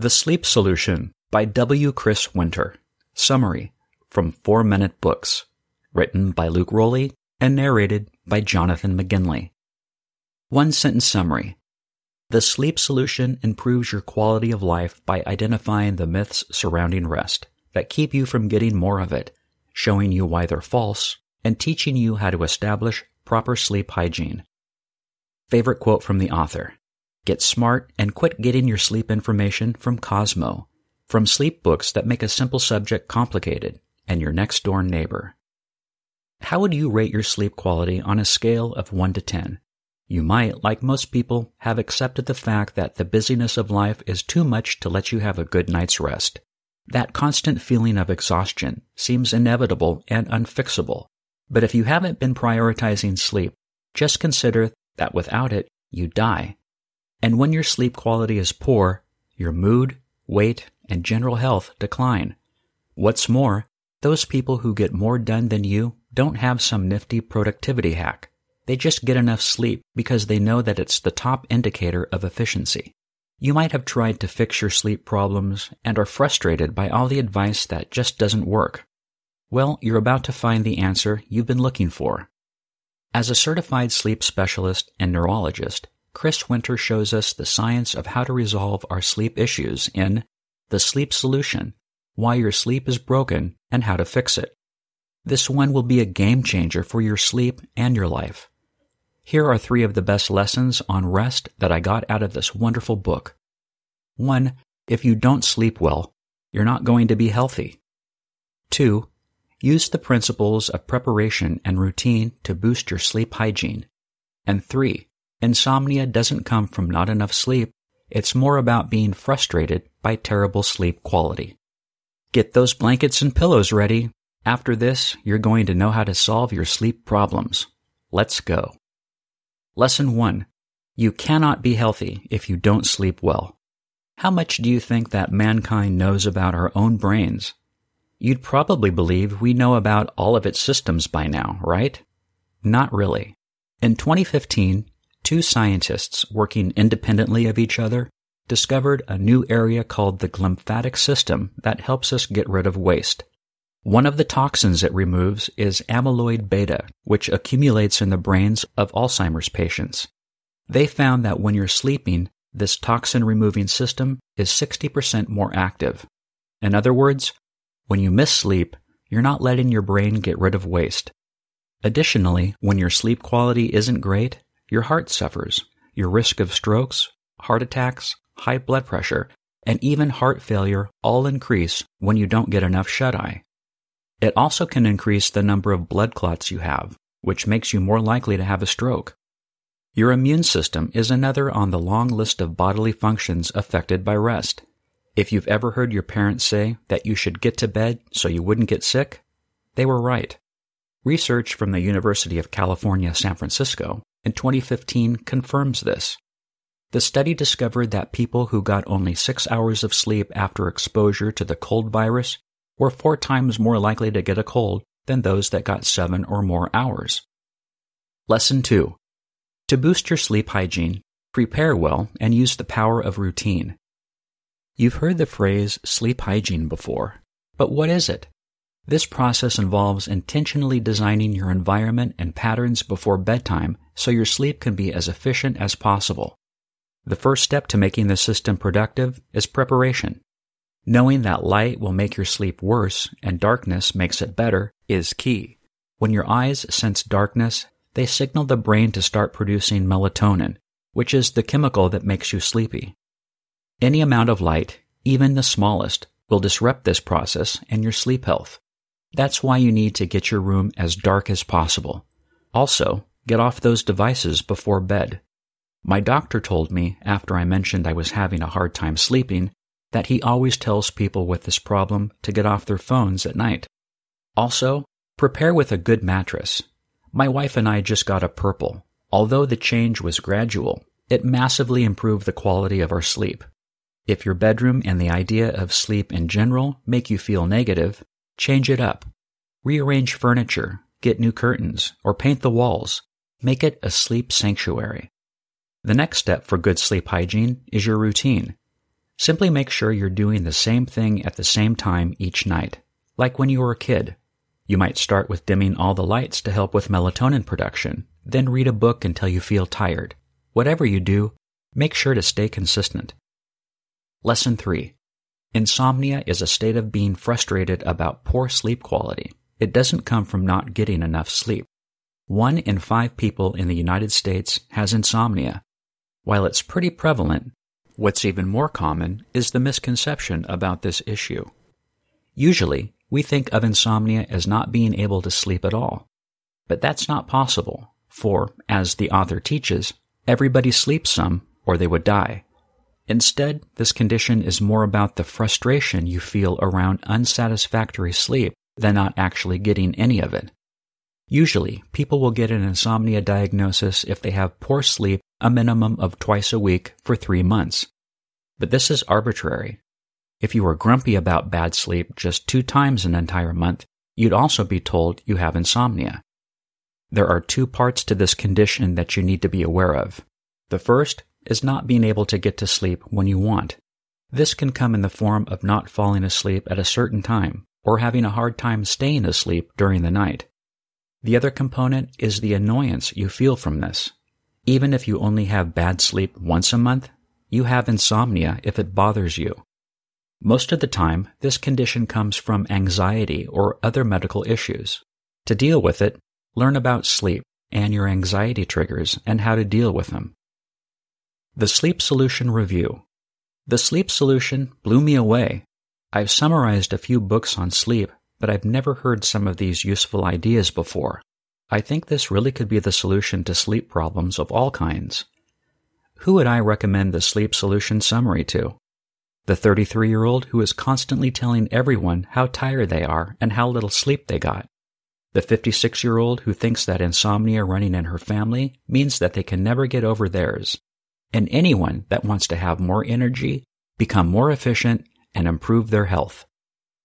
The Sleep Solution by W. Chris Winter. Summary from 4 Minute Books. Written by Luke Rowley and narrated by Jonathan McGinley. One sentence summary. The sleep solution improves your quality of life by identifying the myths surrounding rest that keep you from getting more of it, showing you why they're false, and teaching you how to establish proper sleep hygiene. Favorite quote from the author. Get smart and quit getting your sleep information from Cosmo, from sleep books that make a simple subject complicated, and your next door neighbor. How would you rate your sleep quality on a scale of 1 to 10? You might, like most people, have accepted the fact that the busyness of life is too much to let you have a good night's rest. That constant feeling of exhaustion seems inevitable and unfixable. But if you haven't been prioritizing sleep, just consider that without it, you die. And when your sleep quality is poor, your mood, weight, and general health decline. What's more, those people who get more done than you don't have some nifty productivity hack. They just get enough sleep because they know that it's the top indicator of efficiency. You might have tried to fix your sleep problems and are frustrated by all the advice that just doesn't work. Well, you're about to find the answer you've been looking for. As a certified sleep specialist and neurologist, Chris Winter shows us the science of how to resolve our sleep issues in The Sleep Solution Why Your Sleep is Broken and How to Fix It. This one will be a game changer for your sleep and your life. Here are three of the best lessons on rest that I got out of this wonderful book. 1. If you don't sleep well, you're not going to be healthy. 2. Use the principles of preparation and routine to boost your sleep hygiene. And 3. Insomnia doesn't come from not enough sleep, it's more about being frustrated by terrible sleep quality. Get those blankets and pillows ready. After this, you're going to know how to solve your sleep problems. Let's go. Lesson 1. You cannot be healthy if you don't sleep well. How much do you think that mankind knows about our own brains? You'd probably believe we know about all of its systems by now, right? Not really. In 2015, two scientists working independently of each other discovered a new area called the glymphatic system that helps us get rid of waste. One of the toxins it removes is amyloid beta, which accumulates in the brains of Alzheimer's patients. They found that when you're sleeping, this toxin removing system is 60% more active. In other words, when you miss sleep, you're not letting your brain get rid of waste. Additionally, when your sleep quality isn't great, your heart suffers. Your risk of strokes, heart attacks, high blood pressure, and even heart failure all increase when you don't get enough shut eye. It also can increase the number of blood clots you have, which makes you more likely to have a stroke. Your immune system is another on the long list of bodily functions affected by rest. If you've ever heard your parents say that you should get to bed so you wouldn't get sick, they were right. Research from the University of California, San Francisco in 2015 confirms this. The study discovered that people who got only six hours of sleep after exposure to the cold virus were four times more likely to get a cold than those that got seven or more hours. Lesson 2. To boost your sleep hygiene, prepare well and use the power of routine. You've heard the phrase sleep hygiene before, but what is it? This process involves intentionally designing your environment and patterns before bedtime so your sleep can be as efficient as possible. The first step to making the system productive is preparation. Knowing that light will make your sleep worse and darkness makes it better is key. When your eyes sense darkness, they signal the brain to start producing melatonin, which is the chemical that makes you sleepy. Any amount of light, even the smallest, will disrupt this process and your sleep health. That's why you need to get your room as dark as possible. Also, get off those devices before bed. My doctor told me after I mentioned I was having a hard time sleeping that he always tells people with this problem to get off their phones at night. Also, prepare with a good mattress. My wife and I just got a purple. Although the change was gradual, it massively improved the quality of our sleep. If your bedroom and the idea of sleep in general make you feel negative, Change it up. Rearrange furniture, get new curtains, or paint the walls. Make it a sleep sanctuary. The next step for good sleep hygiene is your routine. Simply make sure you're doing the same thing at the same time each night, like when you were a kid. You might start with dimming all the lights to help with melatonin production, then read a book until you feel tired. Whatever you do, make sure to stay consistent. Lesson 3. Insomnia is a state of being frustrated about poor sleep quality. It doesn't come from not getting enough sleep. One in five people in the United States has insomnia. While it's pretty prevalent, what's even more common is the misconception about this issue. Usually, we think of insomnia as not being able to sleep at all. But that's not possible, for, as the author teaches, everybody sleeps some or they would die. Instead, this condition is more about the frustration you feel around unsatisfactory sleep than not actually getting any of it. Usually, people will get an insomnia diagnosis if they have poor sleep a minimum of twice a week for three months. But this is arbitrary. If you were grumpy about bad sleep just two times an entire month, you'd also be told you have insomnia. There are two parts to this condition that you need to be aware of. The first is not being able to get to sleep when you want. This can come in the form of not falling asleep at a certain time or having a hard time staying asleep during the night. The other component is the annoyance you feel from this. Even if you only have bad sleep once a month, you have insomnia if it bothers you. Most of the time, this condition comes from anxiety or other medical issues. To deal with it, learn about sleep and your anxiety triggers and how to deal with them. The Sleep Solution Review. The Sleep Solution blew me away. I've summarized a few books on sleep, but I've never heard some of these useful ideas before. I think this really could be the solution to sleep problems of all kinds. Who would I recommend the Sleep Solution summary to? The 33 year old who is constantly telling everyone how tired they are and how little sleep they got. The 56 year old who thinks that insomnia running in her family means that they can never get over theirs and anyone that wants to have more energy, become more efficient, and improve their health.